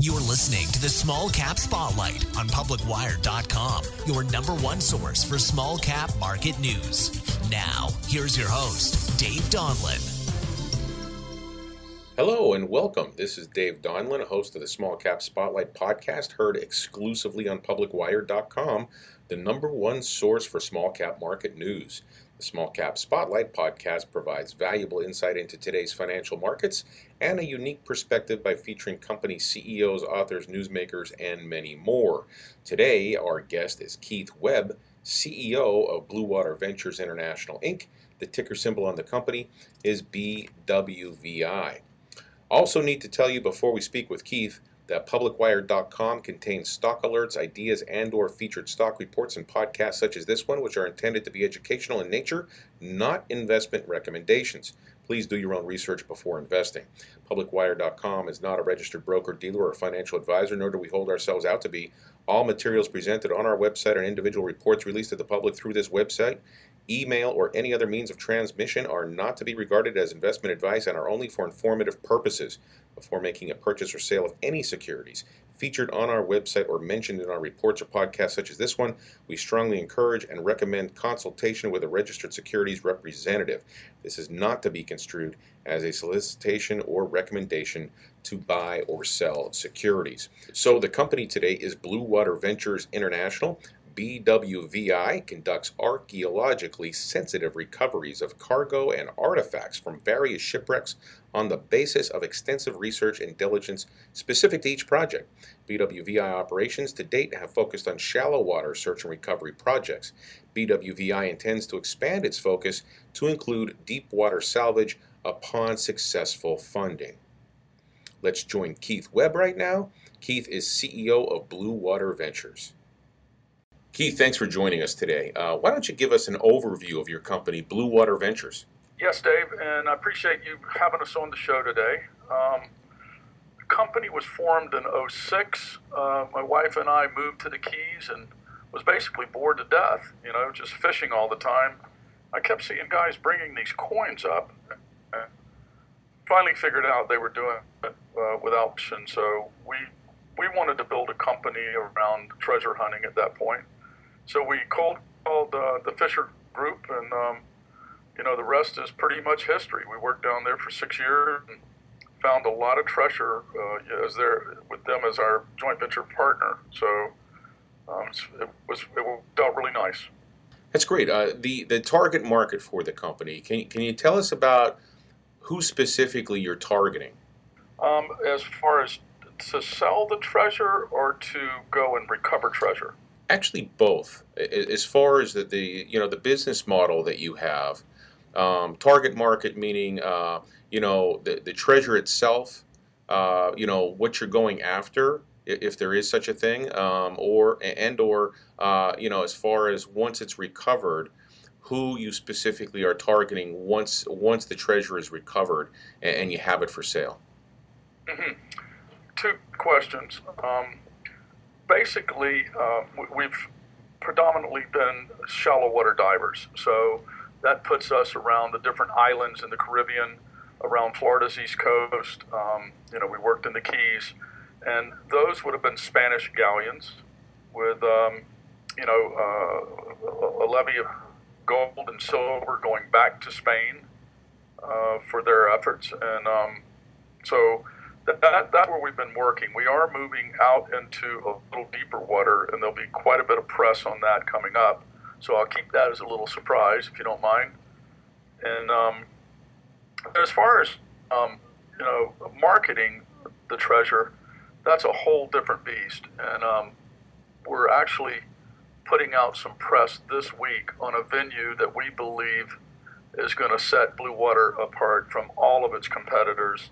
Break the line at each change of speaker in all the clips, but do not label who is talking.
You're listening to the Small Cap Spotlight on PublicWire.com, your number one source for small cap market news. Now, here's your host, Dave Donlin.
Hello and welcome. This is Dave Donlin, host of the Small Cap Spotlight podcast, heard exclusively on PublicWire.com, the number one source for small cap market news. The Small Cap Spotlight podcast provides valuable insight into today's financial markets and a unique perspective by featuring company CEOs, authors, newsmakers, and many more. Today, our guest is Keith Webb, CEO of Blue Water Ventures International Inc. The ticker symbol on the company is BWVI. Also, need to tell you before we speak with Keith that publicwire.com contains stock alerts, ideas, and/or featured stock reports and podcasts such as this one, which are intended to be educational in nature, not investment recommendations. Please do your own research before investing. Publicwire.com is not a registered broker, dealer, or financial advisor, nor do we hold ourselves out to be. All materials presented on our website and individual reports released to the public through this website email, or any other means of transmission are not to be regarded as investment advice and are only for informative purposes. Before making a purchase or sale of any securities featured on our website or mentioned in our reports or podcasts such as this one, we strongly encourage and recommend consultation with a registered securities representative. This is not to be construed as a solicitation or recommendation to buy or sell securities. So the company today is Blue Water Ventures International. BWVI conducts archaeologically sensitive recoveries of cargo and artifacts from various shipwrecks on the basis of extensive research and diligence specific to each project. BWVI operations to date have focused on shallow water search and recovery projects. BWVI intends to expand its focus to include deep water salvage upon successful funding. Let's join Keith Webb right now. Keith is CEO of Blue Water Ventures. Keith, thanks for joining us today. Uh, why don't you give us an overview of your company, Blue Water Ventures?
Yes, Dave, and I appreciate you having us on the show today. Um, the company was formed in 06. Uh, my wife and I moved to the Keys and was basically bored to death, you know, just fishing all the time. I kept seeing guys bringing these coins up. And finally figured out they were doing it uh, with option, so we we wanted to build a company around treasure hunting at that point. So we called called uh, the Fisher Group, and um, you know the rest is pretty much history. We worked down there for six years and found a lot of treasure uh, as there with them as our joint venture partner. So um, it was it worked out really nice.
That's great. Uh, the the target market for the company. Can can you tell us about who specifically you're targeting?
Um, as far as to sell the treasure or to go and recover treasure?
Actually, both. As far as the, the you know the business model that you have, um, target market meaning uh, you know the, the treasure itself, uh, you know what you're going after, if there is such a thing, um, or and or uh, you know as far as once it's recovered, who you specifically are targeting once once the treasure is recovered and, and you have it for sale.
Mm-hmm. Two questions. Um, basically, uh, we've predominantly been shallow water divers. So that puts us around the different islands in the Caribbean, around Florida's east coast. Um, you know, we worked in the Keys, and those would have been Spanish galleons with, um, you know, uh, a levy of gold and silver going back to Spain uh, for their efforts. And um, so that, that's where we've been working. We are moving out into a little deeper water, and there'll be quite a bit of press on that coming up. So I'll keep that as a little surprise, if you don't mind. And um, as far as um, you know, marketing the treasure, that's a whole different beast. And um, we're actually putting out some press this week on a venue that we believe is going to set Blue Water apart from all of its competitors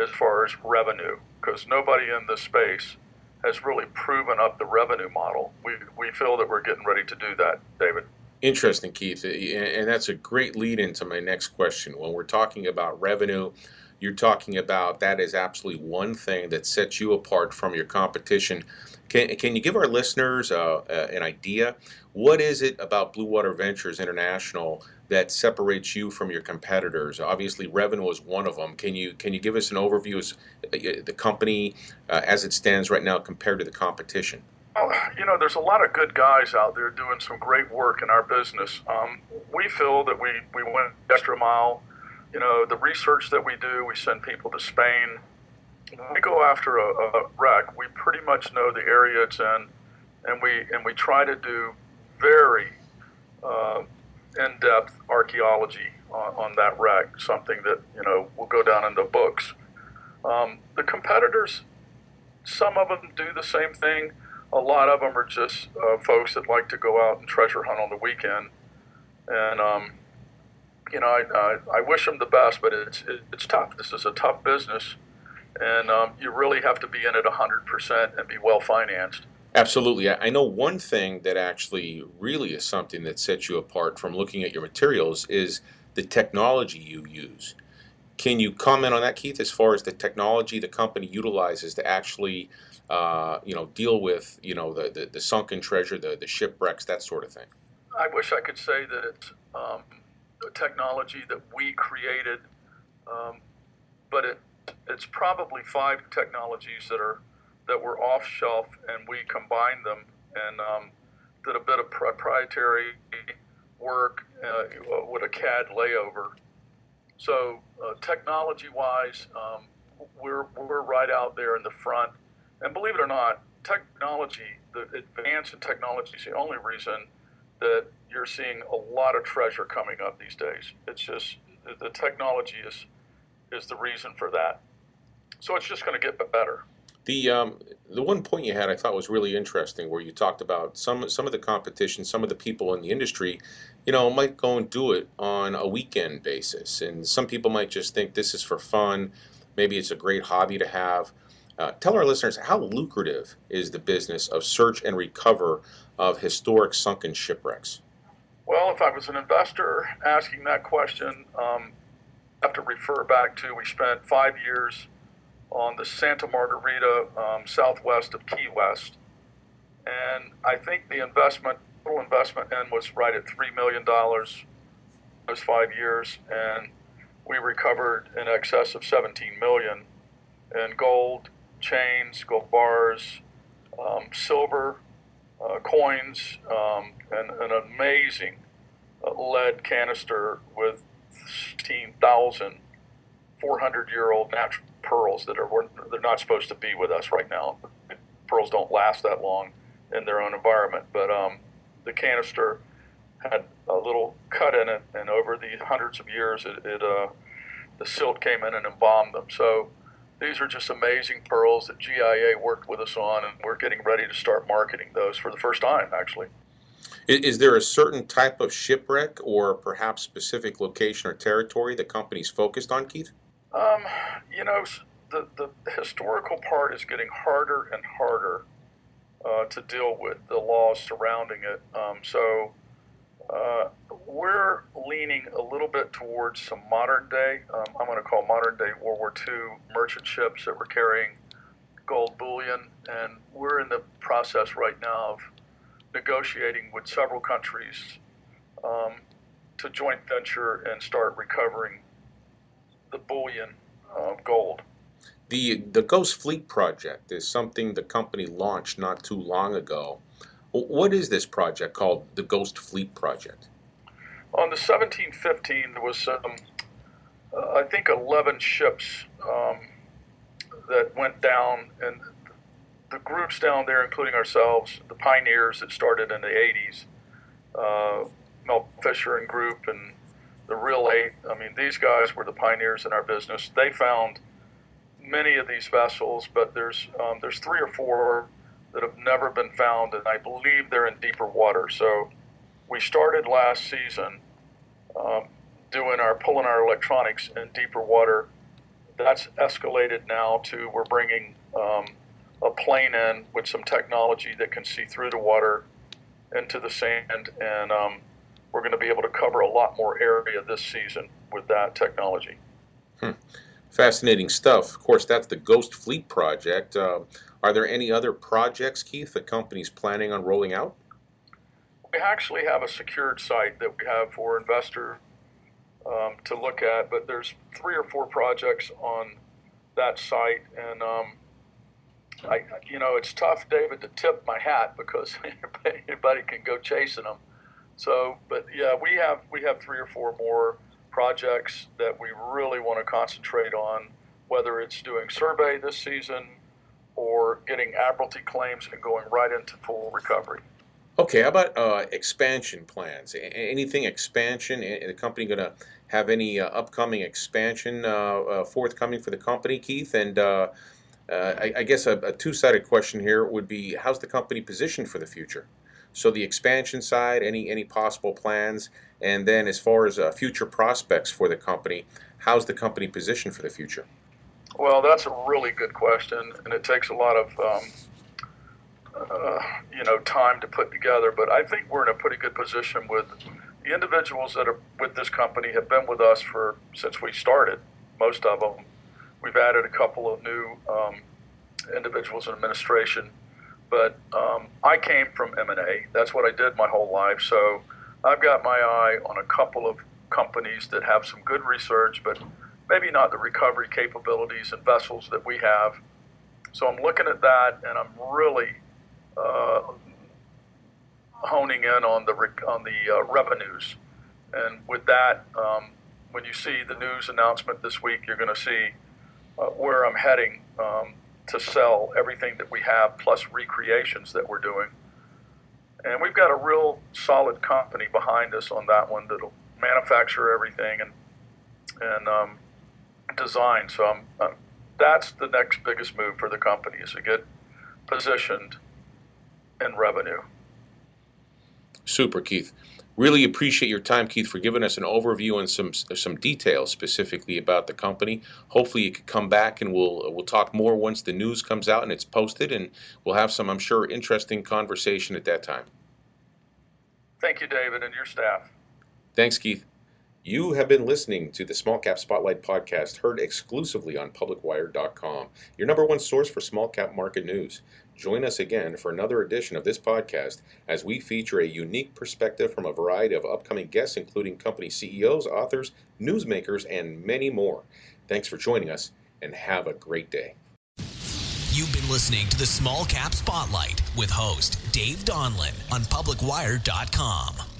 as far as revenue because nobody in this space has really proven up the revenue model. We, we feel that we're getting ready to do that, David.
Interesting, Keith. And that's a great lead into my next question. When we're talking about revenue, you're talking about that is absolutely one thing that sets you apart from your competition. Can, can you give our listeners uh, uh, an idea? What is it about Blue Water Ventures International that separates you from your competitors? Obviously, revenue is one of them. Can you can you give us an overview as uh, the company uh, as it stands right now compared to the competition?
Well, you know, there's a lot of good guys out there doing some great work in our business. Um, we feel that we, we went extra mile. You know, the research that we do, we send people to Spain. When we go after a, a wreck, we pretty much know the area it's in, and we and we try to do very uh, in-depth archaeology on, on, that wreck, something that you know will go down in the books. Um, the competitors, some of them do the same thing a lot of them are just uh, folks that like to go out and treasure hunt on the weekend. And, um, you know, I, I, I, wish them the best, but it's, it, it's tough. This is a tough business. And um, you really have to be in it 100% and be well financed.
Absolutely. I know one thing that actually really is something that sets you apart from looking at your materials is the technology you use. Can you comment on that, Keith, as far as the technology the company utilizes to actually uh, you know, deal with, you know, the, the, the, sunken treasure, the, the shipwrecks, that sort of thing?
I wish I could say that it's um, technology that we created, um, but it, it's probably five technologies that are that were off shelf, and we combined them and um, did a bit of proprietary work uh, with a CAD layover. So, uh, technology wise, um, we're, we're right out there in the front. And believe it or not, technology, the advance in technology is the only reason that you're seeing a lot of treasure coming up these days. It's just the technology is is the reason for that. So it's just going to get better.
The um, the one point you had I thought was really interesting, where you talked about some some of the competition, some of the people in the industry, you know, might go and do it on a weekend basis, and some people might just think this is for fun. Maybe it's a great hobby to have. Uh, tell our listeners how lucrative is the business of search and recover of historic sunken shipwrecks?
Well, if I was an investor asking that question, um, I have to refer back to we spent five years on the Santa Margarita um, southwest of Key West. And I think the investment, total investment in was right at $3 million those five years. And we recovered in excess of 17 million in gold, chains, gold bars, um, silver uh, coins, um, and an amazing uh, lead canister with 16,400 year old natural pearls that are they're not supposed to be with us right now. Pearls don't last that long in their own environment, but um, the canister had a little cut in it, and over the hundreds of years, it, it uh, the silt came in and embalmed them. So these are just amazing pearls that GIA worked with us on, and we're getting ready to start marketing those for the first time, actually.
Is there a certain type of shipwreck or perhaps specific location or territory the company's focused on, Keith?
Um, you know, the, the historical part is getting harder and harder uh, to deal with, the laws surrounding it. Um, so uh, we're leaning a little bit towards some modern day, um, I'm going to call modern day World War II merchant ships that were carrying gold bullion. And we're in the process right now of negotiating with several countries um, to joint venture and start recovering the bullion uh, gold.
The, the Ghost Fleet project is something the company launched not too long ago. What is this project called, the Ghost Fleet Project?
On the 1715, there was, um, uh, I think, 11 ships um, that went down, and the groups down there, including ourselves, the pioneers that started in the 80s, uh, Mel Fisher and group, and the Real Eight. I mean, these guys were the pioneers in our business. They found many of these vessels, but there's um, there's three or four that have never been found, and I believe they're in deeper water. So we started last season um, doing our pulling our electronics in deeper water. That's escalated now to we're bringing um, a plane in with some technology that can see through the water into the sand, and um, we're going to be able to cover a lot more area this season with that technology.
Hmm. Fascinating stuff. Of course, that's the Ghost Fleet project. Uh, are there any other projects, Keith, the company's planning on rolling out?
we actually have a secured site that we have for investor um, to look at, but there's three or four projects on that site, and um, I, you know, it's tough, David, to tip my hat because anybody can go chasing them. So, but yeah, we have we have three or four more projects that we really want to concentrate on, whether it's doing survey this season or getting admiralty claims and going right into full recovery.
Okay, how about uh, expansion plans? Anything expansion? The company going to have any uh, upcoming expansion uh, uh, forthcoming for the company, Keith? And uh, uh, I, I, guess a, a two-sided question here would be: How's the company positioned for the future? So the expansion side, any any possible plans, and then as far as future prospects for the company, how's the company positioned for the future?
Well, that's a really good question, and it takes a lot of um, uh, you know time to put together. But I think we're in a pretty good position with the individuals that are with this company have been with us for since we started. Most of them. We've added a couple of new um, individuals in administration, but um, I came from M&A. That's what I did my whole life. So I've got my eye on a couple of companies that have some good research, but maybe not the recovery capabilities and vessels that we have. So I'm looking at that, and I'm really uh, honing in on the on the uh, revenues. And with that, um, when you see the news announcement this week, you're going to see uh, where I'm heading um, to sell everything that we have, plus recreations that we're doing. And we've got a real solid company behind us on that one that'll manufacture everything and and um, design. So I'm, uh, that's the next biggest move for the company is to get positioned in revenue.
Super, Keith. Really appreciate your time, Keith, for giving us an overview and some some details specifically about the company. Hopefully, you could come back and we'll we'll talk more once the news comes out and it's posted, and we'll have some, I'm sure, interesting conversation at that time.
Thank you, David, and your staff.
Thanks, Keith. You have been listening to the Small Cap Spotlight podcast, heard exclusively on PublicWire.com, your number one source for small cap market news. Join us again for another edition of this podcast as we feature a unique perspective from a variety of upcoming guests, including company CEOs, authors, newsmakers, and many more. Thanks for joining us, and have a great day.
You've been listening to the Small Cap Spotlight with host Dave Donlin on PublicWire.com.